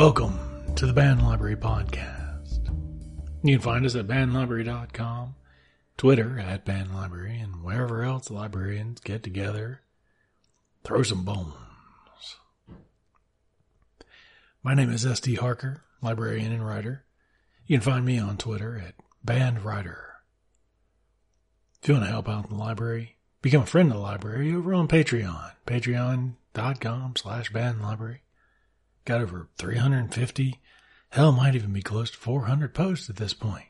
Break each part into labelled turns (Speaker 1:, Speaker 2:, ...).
Speaker 1: Welcome to the Banned Library Podcast. You can find us at bannedlibrary.com, Twitter at bannedlibrary, and wherever else librarians get together, throw some bones. My name is S.T. Harker, librarian and writer. You can find me on Twitter at BandWriter. If you want to help out the library, become a friend of the library over on Patreon, patreon.com slash bannedlibrary. Got over 350, hell, might even be close to 400 posts at this point.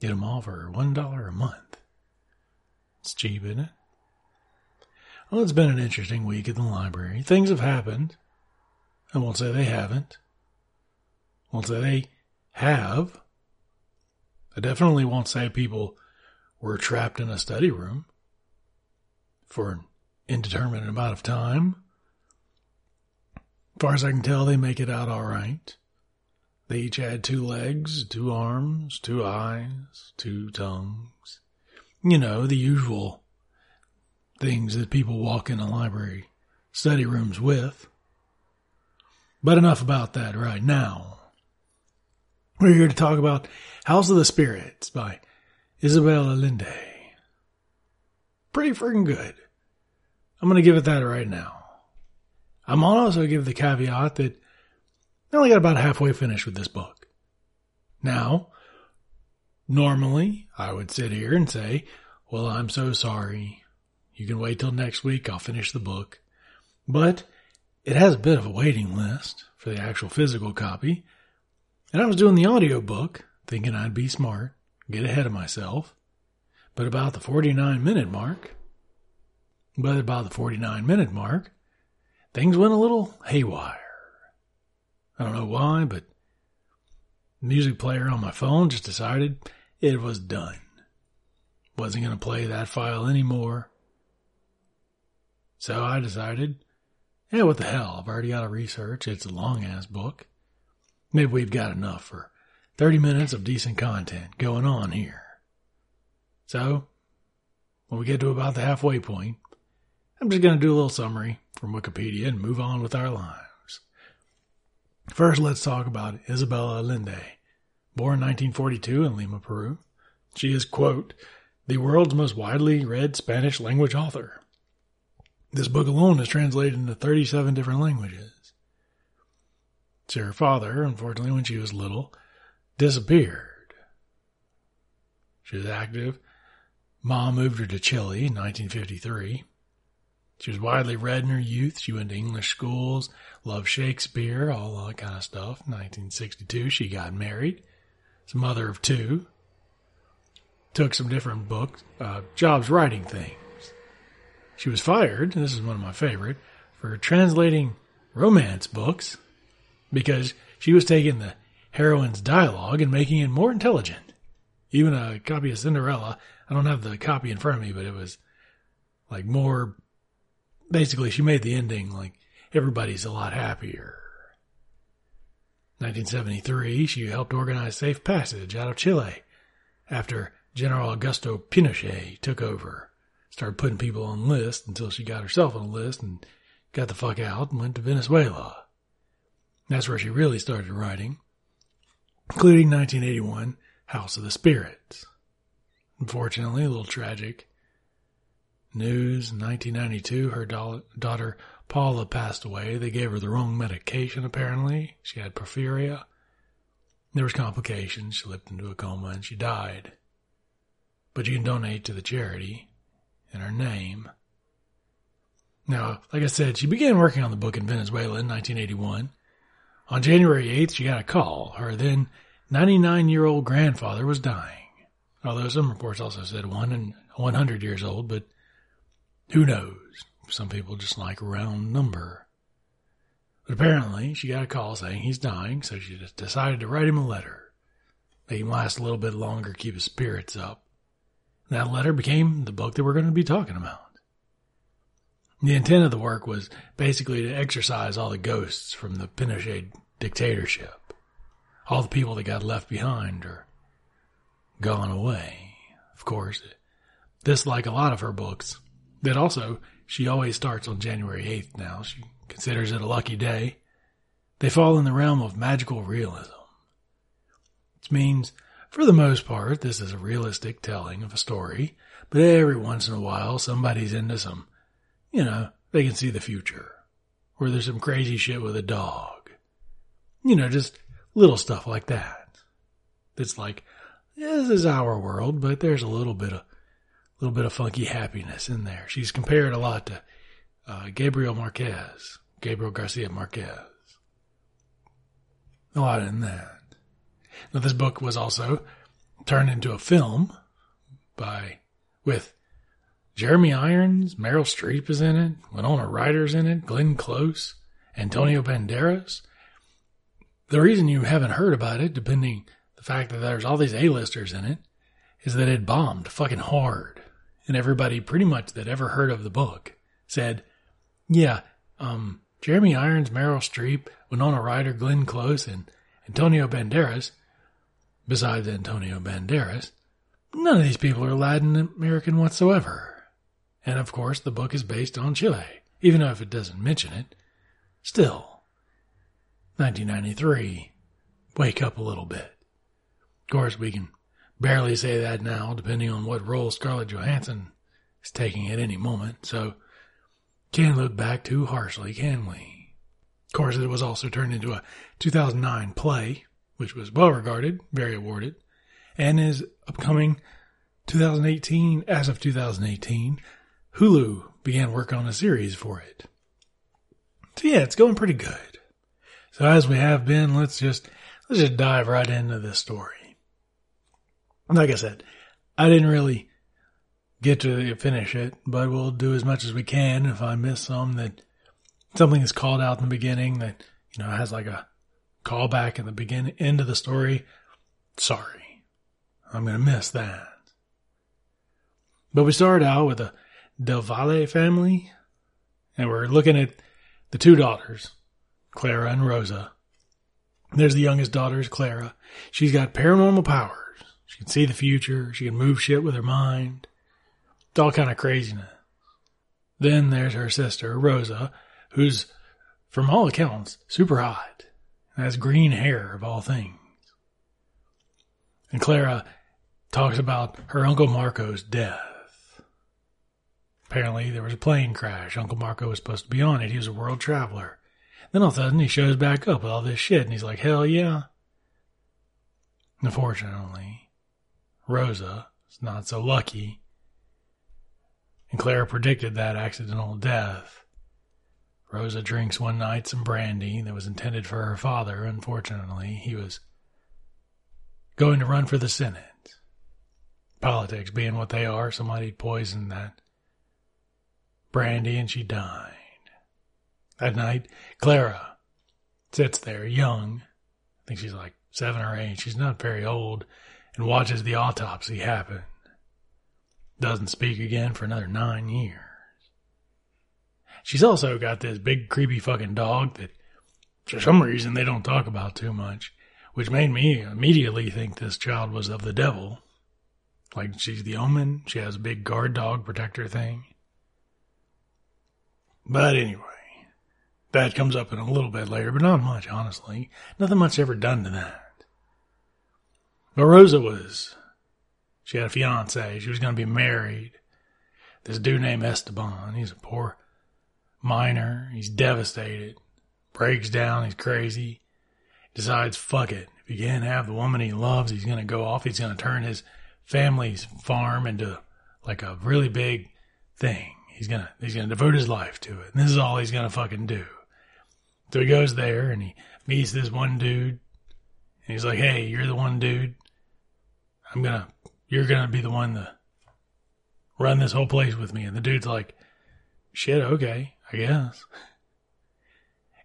Speaker 1: Get them all for $1 a month. It's cheap, isn't it? Well, it's been an interesting week at the library. Things have happened. I won't say they haven't. I won't say they have. I definitely won't say people were trapped in a study room for an indeterminate amount of time. Far as I can tell, they make it out all right. They each had two legs, two arms, two eyes, two tongues. You know, the usual things that people walk in a library study rooms with. But enough about that right now. We're here to talk about House of the Spirits by Isabel Allende. Pretty freaking good. I'm going to give it that right now. I'm also give the caveat that I only got about halfway finished with this book. Now, normally I would sit here and say, well, I'm so sorry. You can wait till next week. I'll finish the book. But it has a bit of a waiting list for the actual physical copy. And I was doing the audio book thinking I'd be smart, get ahead of myself. But about the 49 minute mark, but about the 49 minute mark, things went a little haywire. I don't know why, but the music player on my phone just decided it was done. Wasn't going to play that file anymore. So I decided, yeah, what the hell? I've already got to research. It's a long ass book. Maybe we've got enough for 30 minutes of decent content going on here. So, when we get to about the halfway point, I'm just going to do a little summary from Wikipedia and move on with our lives. First, let's talk about Isabella Allende. Born 1942 in Lima, Peru. She is, quote, the world's most widely read Spanish language author. This book alone is translated into 37 different languages. Her father, unfortunately, when she was little, disappeared. She was active. Mom moved her to Chile in 1953. She was widely read in her youth. She went to English schools, loved Shakespeare, all that kind of stuff. 1962, she got married. A mother of two. Took some different books, uh, jobs writing things. She was fired, this is one of my favorite, for translating romance books because she was taking the heroine's dialogue and making it more intelligent. Even a copy of Cinderella, I don't have the copy in front of me, but it was like more basically she made the ending like everybody's a lot happier. 1973, she helped organize safe passage out of Chile after General Augusto Pinochet took over. Started putting people on lists until she got herself on a list and got the fuck out and went to Venezuela. That's where she really started writing, including 1981, House of the Spirits. Unfortunately, a little tragic. News 1992, her do- daughter Paula passed away. They gave her the wrong medication, apparently. She had porphyria. There was complications. She slipped into a coma and she died. But you can donate to the charity in her name. Now, like I said, she began working on the book in Venezuela in 1981. On January 8th, she got a call. Her then 99 year old grandfather was dying. Although some reports also said one and 100 years old, but who knows? Some people just like a round number. But apparently, she got a call saying he's dying, so she decided to write him a letter. Make him last a little bit longer, keep his spirits up. That letter became the book that we're going to be talking about. The intent of the work was basically to exorcise all the ghosts from the Pinochet dictatorship. All the people that got left behind or gone away. Of course, this, like a lot of her books, that also she always starts on January 8th now. She considers it a lucky day they fall in the realm of magical realism. Which means, for the most part, this is a realistic telling of a story, but every once in a while somebody's into some, you know, they can see the future. Or there's some crazy shit with a dog. You know, just little stuff like that. It's like, this is our world, but there's a little bit of, little bit of funky happiness in there. She's compared a lot to uh, Gabriel Marquez, Gabriel Garcia Marquez. A lot in that. Now, this book was also turned into a film by, with Jeremy Irons, Meryl Streep is in it, Winona Ryder's in it, Glenn Close, Antonio Banderas. The reason you haven't heard about it, depending the fact that there's all these A-listers in it, is that it bombed fucking hard. And everybody pretty much that ever heard of the book said, yeah, um, Jeremy Irons, Meryl Streep, Winona Ryder, Glenn Close, and Antonio Banderas, besides Antonio Banderas, none of these people are Latin American whatsoever. And of course, the book is based on Chile, even though if it doesn't mention it. Still, 1993, wake up a little bit. Of course, we can barely say that now, depending on what role Scarlett Johansson is taking at any moment, so can't look back too harshly, can we? Of course, it was also turned into a 2009 play, which was well regarded, very awarded, and is upcoming 2018. As of 2018, Hulu began work on a series for it. So yeah, it's going pretty good. So as we have been, let's just let's just dive right into this story. Like I said, I didn't really get to finish it, but we'll do as much as we can. If I miss some that something is called out in the beginning that, you know, has like a callback in the beginning, end of the story, sorry. I'm to miss that. But we start out with the Del Valle family, and we're looking at the two daughters, Clara and Rosa. There's the youngest daughter, Clara. She's got paranormal powers. She can see the future. She can move shit with her mind. It's all kind of craziness. Then there's her sister, Rosa, who's, from all accounts, super hot and has green hair of all things. And Clara talks about her Uncle Marco's death. Apparently, there was a plane crash. Uncle Marco was supposed to be on it. He was a world traveler. Then all of a sudden, he shows back up with all this shit, and he's like, hell yeah. Unfortunately, Rosa is not so lucky and Clara predicted that accidental death. Rosa drinks one night some brandy that was intended for her father. Unfortunately, he was going to run for the Senate. Politics being what they are, somebody poisoned that brandy and she died. That night, Clara sits there, young. I think she's like seven or eight. She's not very old, and watches the autopsy happen doesn't speak again for another nine years. She's also got this big creepy fucking dog that for some reason they don't talk about too much, which made me immediately think this child was of the devil. Like she's the omen, she has a big guard dog protector thing. But anyway, that comes up in a little bit later, but not much, honestly. Nothing much ever done to that. But Rosa was she had a fiance. She was going to be married. This dude named Esteban. He's a poor miner. He's devastated. Breaks down. He's crazy. Decides, fuck it. If he can't have the woman he loves, he's going to go off. He's going to turn his family's farm into like a really big thing. He's going to, he's going to devote his life to it. And this is all he's going to fucking do. So he goes there and he meets this one dude. And he's like, hey, you're the one dude. I'm to you're to be the one to run this whole place with me. And the dude's like, shit, okay, I guess.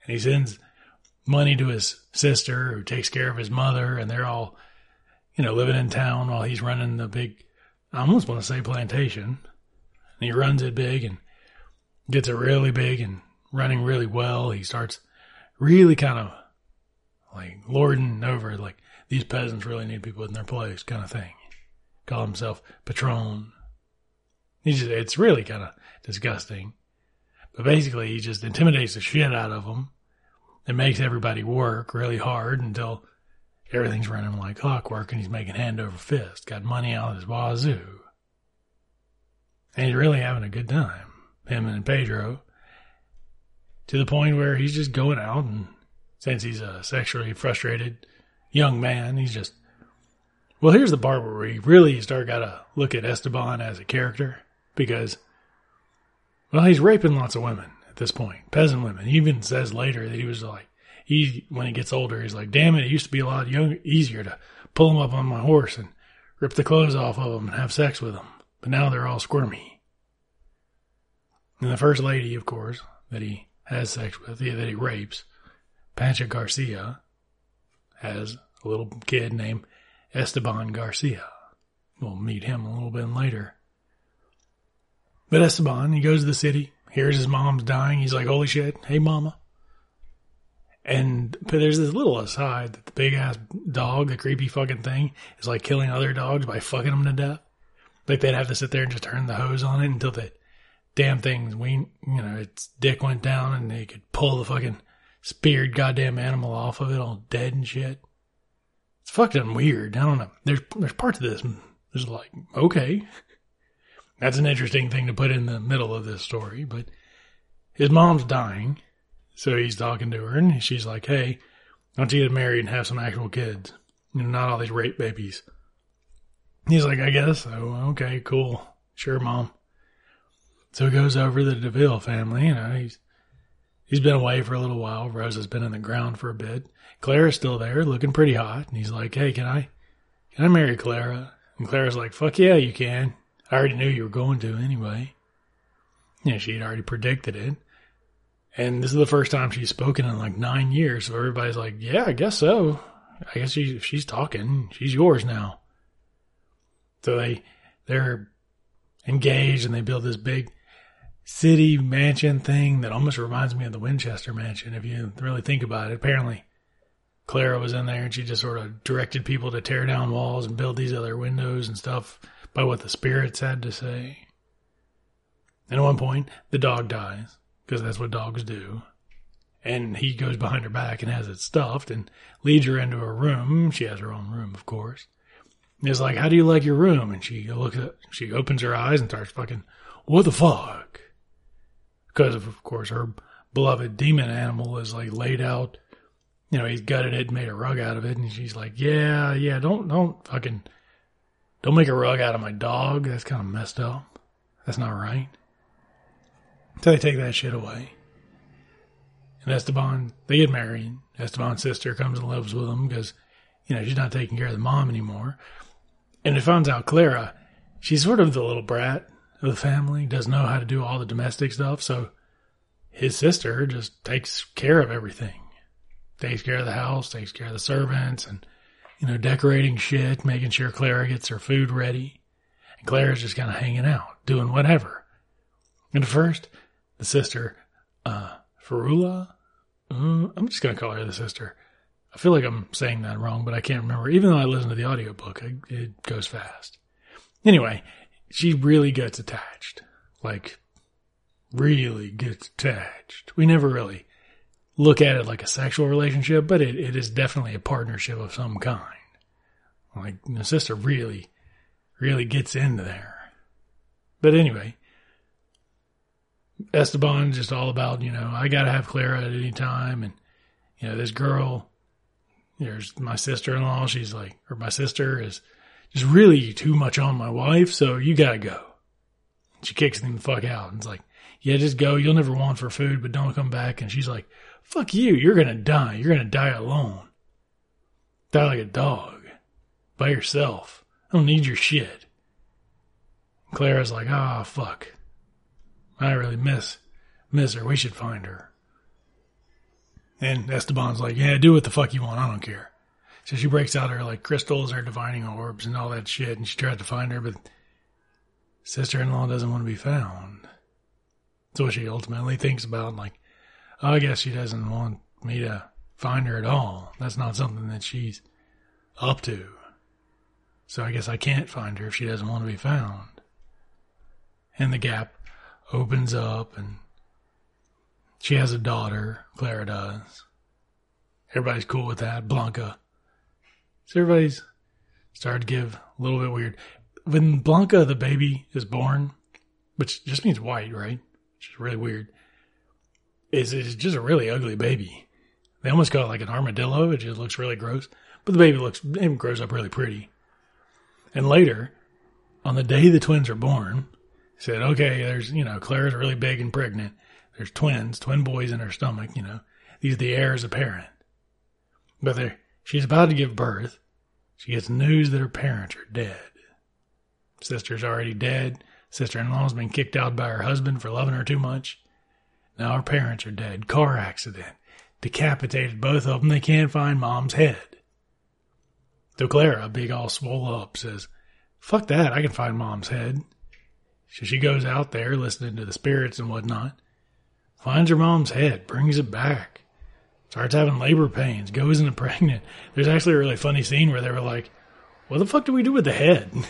Speaker 1: And he sends money to his sister who takes care of his mother and they're all, you know, living in town while he's running the big, I almost want to say plantation. And he runs it big and gets it really big and running really well. He starts really kind of like lording over like these peasants really need people in their place kind of thing call himself Patron. He just, it's really kind of disgusting. But basically, he just intimidates the shit out of them. It makes everybody work really hard until everything's running like clockwork and he's making hand over fist. Got money out of his wazoo. And he's really having a good time, him and Pedro, to the point where he's just going out and since he's a sexually frustrated young man, he's just. Well, here's the part where we really start got to look at Esteban as a character because, well, he's raping lots of women at this point, peasant women. He even says later that he was like, he when he gets older, he's like, damn it, it used to be a lot easier to pull them up on my horse and rip the clothes off of them and have sex with them, but now they're all squirmy. And the first lady, of course, that he has sex with, that he rapes, Pancha Garcia, has a little kid named Esteban Garcia. We'll meet him a little bit later. But Esteban, he goes to the city, hears his mom's dying. He's like, holy shit, hey mama. And but there's this little aside that the big ass dog, the creepy fucking thing, is like killing other dogs by fucking them to death. Like they'd have to sit there and just turn the hose on it until the damn thing, we, you know, its dick went down and they could pull the fucking speared goddamn animal off of it, all dead and shit. It's fucking weird. I don't know. There's there's parts of this there's like okay, that's an interesting thing to put in the middle of this story. But his mom's dying, so he's talking to her, and she's like, "Hey, why don't you get married and have some actual kids? You know, not all these rape babies." He's like, "I guess so. Okay, cool, sure, mom." So he goes over to the Del Valle family. You know, he's He's been away for a little while. Rose has been in the ground for a bit. Clara's still there, looking pretty hot. And he's like, "Hey, can I, can I marry Clara?" And Clara's like, "Fuck yeah, you can. I already knew you were going to anyway." Yeah, she'd already predicted it. And this is the first time she's spoken in like nine years. So everybody's like, "Yeah, I guess so. I guess she, she's talking. She's yours now." So they they're engaged and they build this big city mansion thing that almost reminds me of the Winchester mansion, if you really think about it. Apparently, Clara was in there and she just sort of directed people to tear down walls and build these other windows and stuff by what the spirits had to say. And at one point, the dog dies, because that's what dogs do. And he goes behind her back and has it stuffed and leads her into her room. She has her own room, of course. And he's like, How do you like your room? And she looks at, she opens her eyes and starts fucking, What the fuck? Because of, of course, her beloved demon animal is like laid out. You know, he's gutted it and made a rug out of it, and she's like, "Yeah, yeah, don't, don't fucking, don't make a rug out of my dog. That's kind of messed up. That's not right." So they take that shit away. And Esteban, they get married. Esteban's sister comes and lives with them because, you know, she's not taking care of the mom anymore. And it finds out Clara, she's sort of the little brat of the family, doesn't know how to do all the domestic stuff. So his sister just takes care of everything. Takes care of the house, takes care of the servants, and, you know, decorating shit, making sure Clara gets her food ready. And Clara's just kind of hanging out, doing whatever. And at first, the sister, uh, Farula, uh, I'm just going to call her the sister. I feel like I'm saying that wrong, but I can't remember. Even though I listen to the audiobook, it goes fast. Anyway, she really gets attached. Like, really gets attached. We never really look at it like a sexual relationship, but it, it is definitely a partnership of some kind. Like, the sister really, really gets into there. But anyway, Esteban just all about, you know, I gotta have Clara at any time. And, you know, this girl, there's my sister in law, she's like, or my sister is just really too much on my wife, so you gotta go. She kicks him the fuck out and it's like, yeah, just go. You'll never want for food, but don't come back. And she's like, fuck you. You're gonna die. You're gonna die alone. Die like a dog. By yourself. I don't need your shit. Clara's like, ah, oh, fuck. I really miss, miss her. We should find her. And Esteban's like, yeah, do what the fuck you want. I don't care. So she breaks out her like crystals, her divining orbs, and all that shit, and she tries to find her, but sister-in-law doesn't want to be found. So she ultimately thinks about like, oh, I guess she doesn't want me to find her at all. That's not something that she's up to. So I guess I can't find her if she doesn't want to be found. And the gap opens up and she has a daughter, Clara does. Everybody's cool with that. Blanca. So everybody's started to give a little bit weird. When Blanca, the baby, is born, which just means white, right? Which is really weird. Is it's just a really ugly baby. They almost call it like an armadillo. It just looks really gross. But the baby looks it grows up really pretty. And later, on the day the twins are born, said, okay, there's, you know, Clara's really big and pregnant. There's twins, twin boys in her stomach, you know. These are the heirs apparent. But she's about to give birth. She gets news that her parents are dead. Sister's already dead. Sister in law's been kicked out by her husband for loving her too much. Now her parents are dead. Car accident. Decapitated both of them. They can't find mom's head. So Clara, big all swole up, says, Fuck that. I can find mom's head. So she goes out there listening to the spirits and whatnot, finds her mom's head, brings it back, starts having labor pains, goes into pregnant. There's actually a really funny scene where they were like, what the fuck do we do with the head?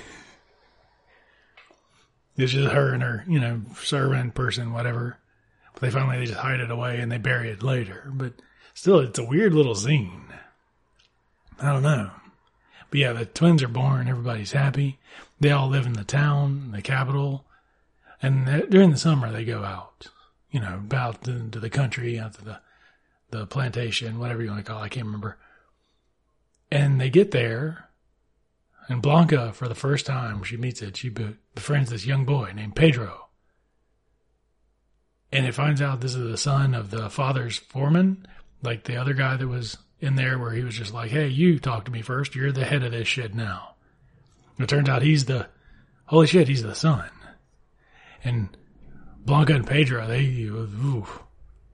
Speaker 1: it's just her and her, you know, servant person, whatever. But they finally they just hide it away and they bury it later. But still, it's a weird little scene. I don't know. But yeah, the twins are born. Everybody's happy. They all live in the town, the capital. And during the summer, they go out, you know, out into the country, out to the, the plantation, whatever you want to call it. I can't remember. And they get there, and Blanca, for the first time, she meets it. She befriends this young boy named Pedro. And it finds out this is the son of the father's foreman, like the other guy that was in there where he was just like, hey, you talk to me first. You're the head of this shit now. It turns out he's the, holy shit, he's the son. And Blanca and Pedro, they, ooh,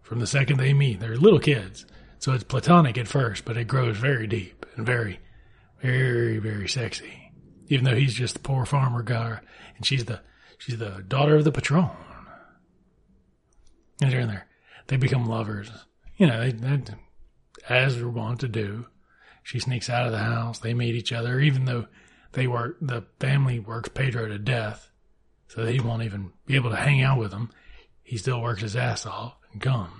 Speaker 1: from the second they meet, they're little kids. So it's platonic at first, but it grows very deep and very, very, very sexy. Even though he's just the poor farmer guy and she's the, she's the daughter of the patron. And they're in there. They become lovers. You know, they, they as we wont to do. She sneaks out of the house. They meet each other, even though they work, the family works Pedro to death, so he won't even be able to hang out with them. He still works his ass off comes.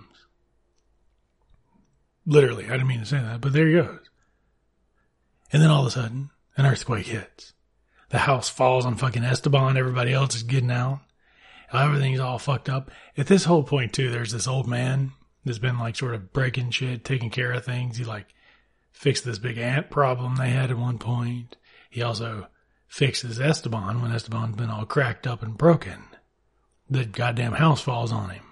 Speaker 1: Literally, I didn't mean to say that, but there he goes. And then all of a sudden, an earthquake hits. The house falls on fucking Esteban. Everybody else is getting out. Everything's all fucked up. At this whole point, too, there's this old man that's been like sort of breaking shit, taking care of things. He like fixed this big ant problem they had at one point. He also fixes Esteban when Esteban's been all cracked up and broken. The goddamn house falls on him.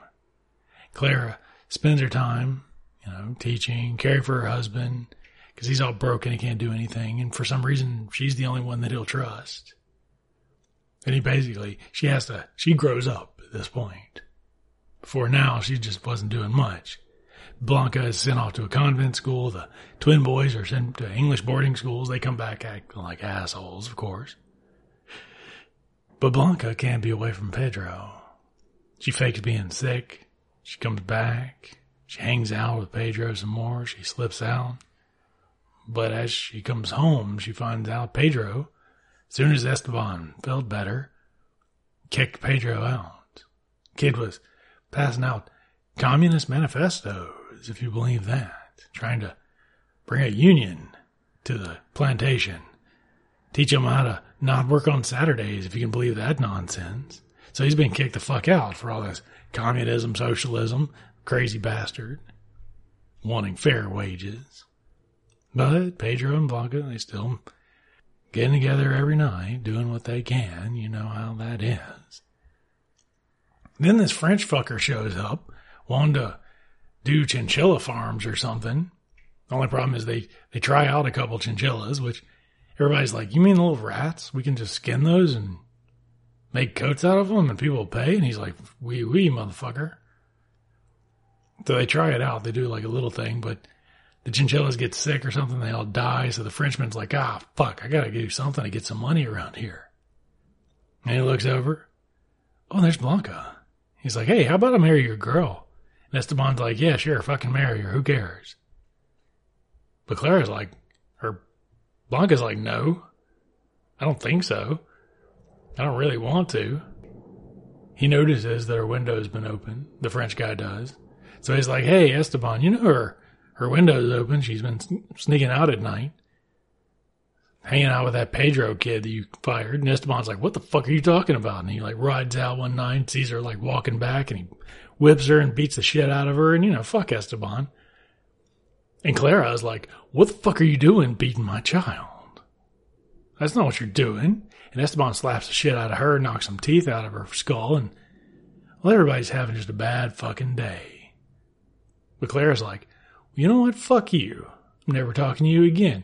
Speaker 1: Clara spends her time, you know, teaching, caring for her husband, because he's all broken, he can't do anything, and for some reason she's the only one that he'll trust. And he basically, she has to, she grows up at this point. Before now, she just wasn't doing much. Blanca is sent off to a convent school. The twin boys are sent to English boarding schools. They come back acting like assholes, of course. But Blanca can't be away from Pedro. She fakes being sick. She comes back. She hangs out with Pedro some more. She slips out. But as she comes home, she finds out Pedro, as soon as Esteban felt better, kicked Pedro out. Kid was passing out communist manifestos, if you believe that, trying to bring a union to the plantation, teach them how to not work on Saturdays, if you can believe that nonsense. So he's been kicked the fuck out for all this communism, socialism, crazy bastard, wanting fair wages. But Pedro and Blanca, they still getting together every night, doing what they can. You know how that is. Then this French fucker shows up, wanting to do chinchilla farms or something. The only problem is they, they try out a couple chinchillas, which everybody's like, you mean little rats? We can just skin those and make coats out of them and people pay? And he's like, wee wee, motherfucker. So they try it out. They do like a little thing, but the chinchillas get sick or something. They all die. So the Frenchman's like, ah, fuck, I got to do something to get some money around here. And he looks over. Oh, there's Blanca. He's like, hey, how about I marry your girl? And Esteban's like, yeah, sure, fucking marry her. Who cares? But Clara's like, her Blanca's like, no, I don't think so. I don't really want to. He notices that her window's been open. The French guy does. So he's like, hey, Esteban, you know her, her window's open. She's been sneaking out at night, hanging out with that Pedro kid that you fired. And Esteban's like, what the fuck are you talking about? And he like rides out one night, sees her like walking back and he whips her and beats the shit out of her. And you know, fuck Esteban. And Clara is like, what the fuck are you doing beating my child? That's not what you're doing. And Esteban slaps the shit out of her, knocks some teeth out of her skull, and well, everybody's having just a bad fucking day. But Clara's like, you know what? Fuck you. I'm never talking to you again.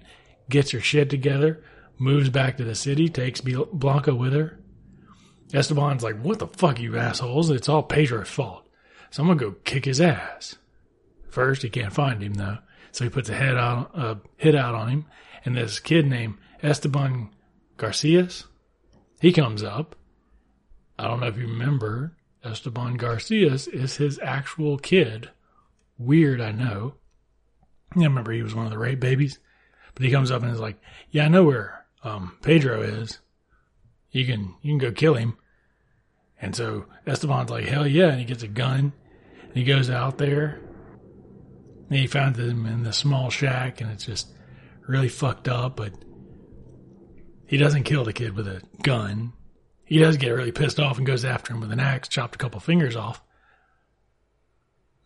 Speaker 1: Gets her shit together, moves back to the city, takes Blanca with her. Esteban's like, what the fuck, you assholes? It's all Pedro's fault. So I'm gonna go kick his ass. First, he can't find him though. So he puts a head out, a hit out on him. And this kid named Esteban Garcias, he comes up. I don't know if you remember, Esteban Garcias is his actual kid. Weird, I know. I remember he was one of the rape babies. But he comes up and is like, Yeah, I know where um, Pedro is. You can you can go kill him. And so Esteban's like, Hell yeah, and he gets a gun and he goes out there. And he finds him in the small shack and it's just really fucked up, but he doesn't kill the kid with a gun. He does get really pissed off and goes after him with an axe, chopped a couple fingers off.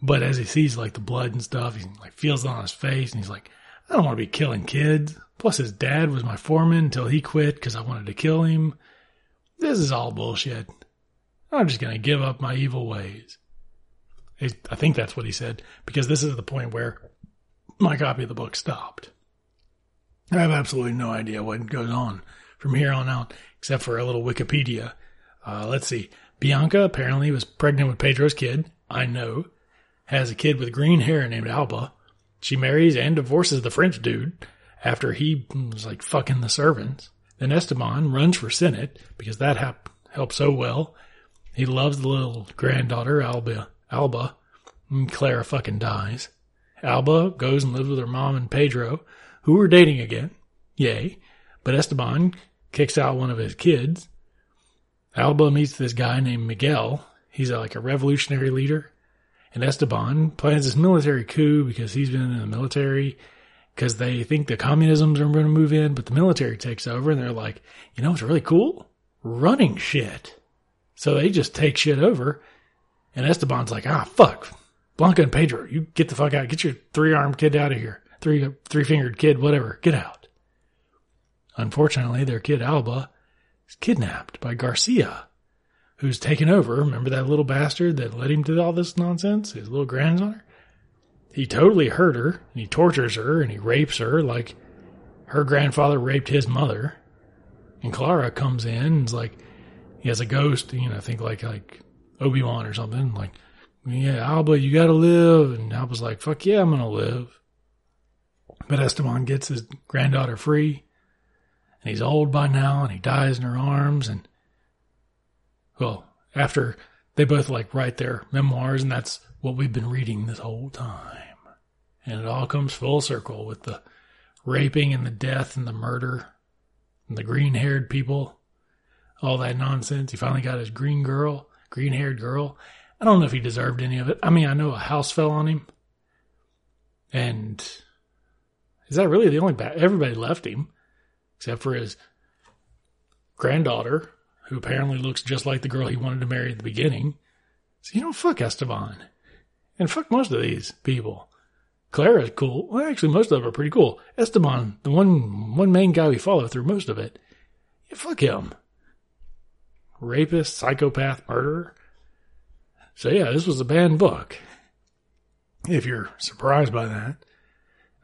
Speaker 1: But as he sees like the blood and stuff, he like feels it on his face and he's like, I don't want to be killing kids. Plus his dad was my foreman until he quit because I wanted to kill him. This is all bullshit. I'm just to give up my evil ways. I think that's what he said because this is the point where my copy of the book stopped. I have absolutely no idea what goes on from here on out, except for a little Wikipedia. Uh, let's see. Bianca apparently was pregnant with Pedro's kid. I know. Has a kid with green hair named Alba. She marries and divorces the French dude after he was like fucking the servants. Then Esteban runs for Senate because that hap- helped so well. He loves the little granddaughter, Alba. Alba. And Clara fucking dies. Alba goes and lives with her mom and Pedro who were dating again. Yay. But Esteban kicks out one of his kids. Alba meets this guy named Miguel. He's like a revolutionary leader. And Esteban plans this military coup because he's been in the military because they think the communisms are going to move in, but the military takes over and they're like, you know what's really cool? Running shit. So they just take shit over. And Esteban's like, ah, fuck. Blanca and Pedro, you get the fuck out. Get your three armed kid out of here three three fingered kid, whatever, get out. Unfortunately, their kid Alba is kidnapped by Garcia, who's taken over. Remember that little bastard that led him to all this nonsense? His little grandson? He totally hurt her, and he tortures her, and he rapes her like her grandfather raped his mother. And Clara comes in and is like, he has a ghost, you know, think like like Obi Wan or something. Like, yeah, Alba, you gotta live. And Alba's like, fuck yeah, I'm gonna live. But Esteban gets his granddaughter free, and he's old by now, and he dies in her arms. And, well, after they both like write their memoirs, and that's what we've been reading this whole time. And it all comes full circle with the raping and the death and the murder and the green haired people, all that nonsense. He finally got his green girl, green haired girl. I don't know if he deserved any of it. I mean, I know a house fell on him. And is that really the only bad? Everybody left him, except for his granddaughter, who apparently looks just like the girl he wanted to marry at the beginning. So you know, fuck Esteban, and fuck most of these people. Clara's cool. Well, actually, most of them are pretty cool. Esteban, the one one main guy we follow through most of it, yeah, fuck him. Rapist, psychopath, murderer. So yeah, this was a banned book. If you're surprised by that.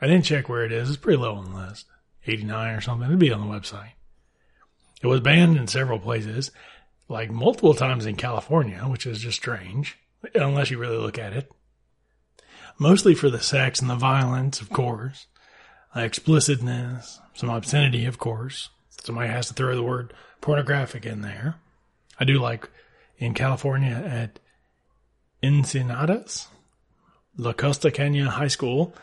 Speaker 1: I didn't check where it is. It's pretty low on the list. 89 or something. It'd be on the website. It was banned in several places, like multiple times in California, which is just strange, unless you really look at it. Mostly for the sex and the violence, of course, explicitness, some obscenity, of course. Somebody has to throw the word pornographic in there. I do like in California at Encinitas, La Costa Canyon High School,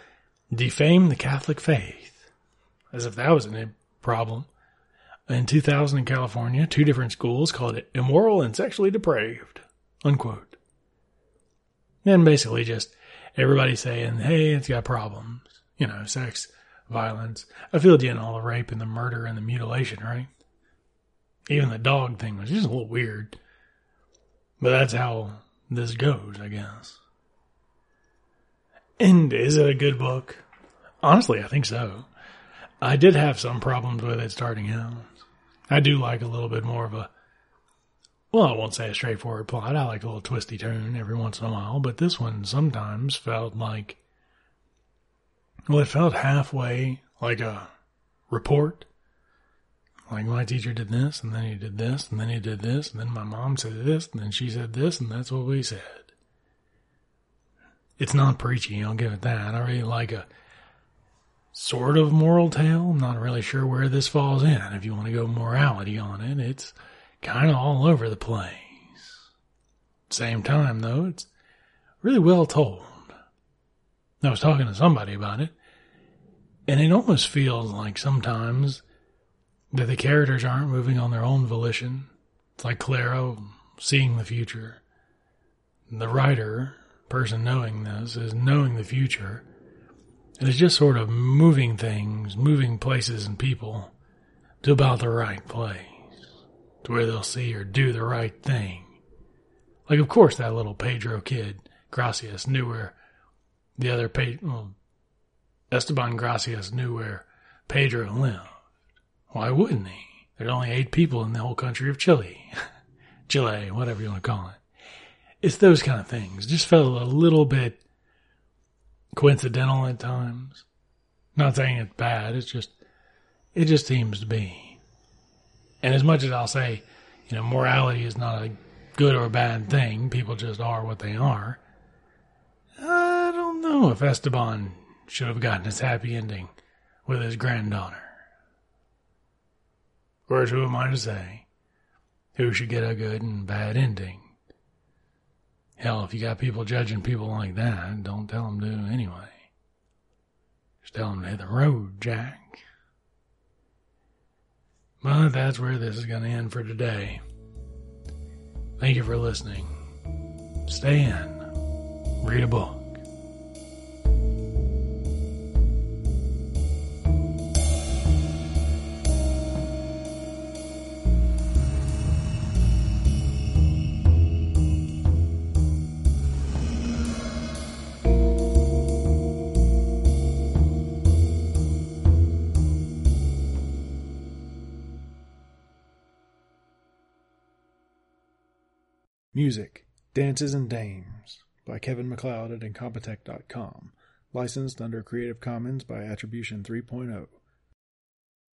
Speaker 1: defame the Catholic faith, as if that was a problem. In 2000 in California, two different schools called it immoral and sexually depraved, unquote. And basically just everybody saying, hey, it's got problems. You know, sex, violence. I filled you in all the rape and the murder and the mutilation, right? Even the dog thing was just a little weird. But that's how this goes, I guess. And is it a good book? Honestly, I think so. I did have some problems with it starting out. I do like a little bit more of a, well, I won't say a straightforward plot. I like a little twisty turn every once in a while, but this one sometimes felt like, well, it felt halfway like a report. Like my teacher did this, and then he did this, and then he did this, and then my mom said this, and then she said this, and that's what we said. It's not preachy, I'll give it that. I really like a sort of moral tale. I'm not really sure where this falls in. If you want to go morality on it, it's kind of all over the place. Same time, though, it's really well told. I was talking to somebody about it, and it almost feels like sometimes that the characters aren't moving on their own volition. It's like Clara seeing the future. The writer, person knowing this, is knowing the future it's just sort of moving things, moving places and people to about the right place, to where they'll see or do the right thing. Like, of course, that little Pedro kid, Gracias, knew where the other Pedro, well, Esteban Gracias knew where Pedro lived. Why wouldn't he? There's only eight people in the whole country of Chile. Chile, whatever you want to call it. It's those kind of things. Just felt a little bit coincidental at times. Not saying it's bad, it's just, it just seems to be. And as much as I'll say, you know, morality is not a good or bad thing, people just are what they are. I don't know if Esteban should have gotten his happy ending with his granddaughter. Or who am I to say who should get a good and bad ending? Hell, if you got people judging people like that, don't tell them to anyway. Just tell them to hit the road, Jack. But that's where this is going to end for today. Thank you for listening. Stay in. Read a book.
Speaker 2: Music, Dances and Dames by Kevin MacLeod at Incompetech.com. Licensed under Creative Commons by Attribution 3.0.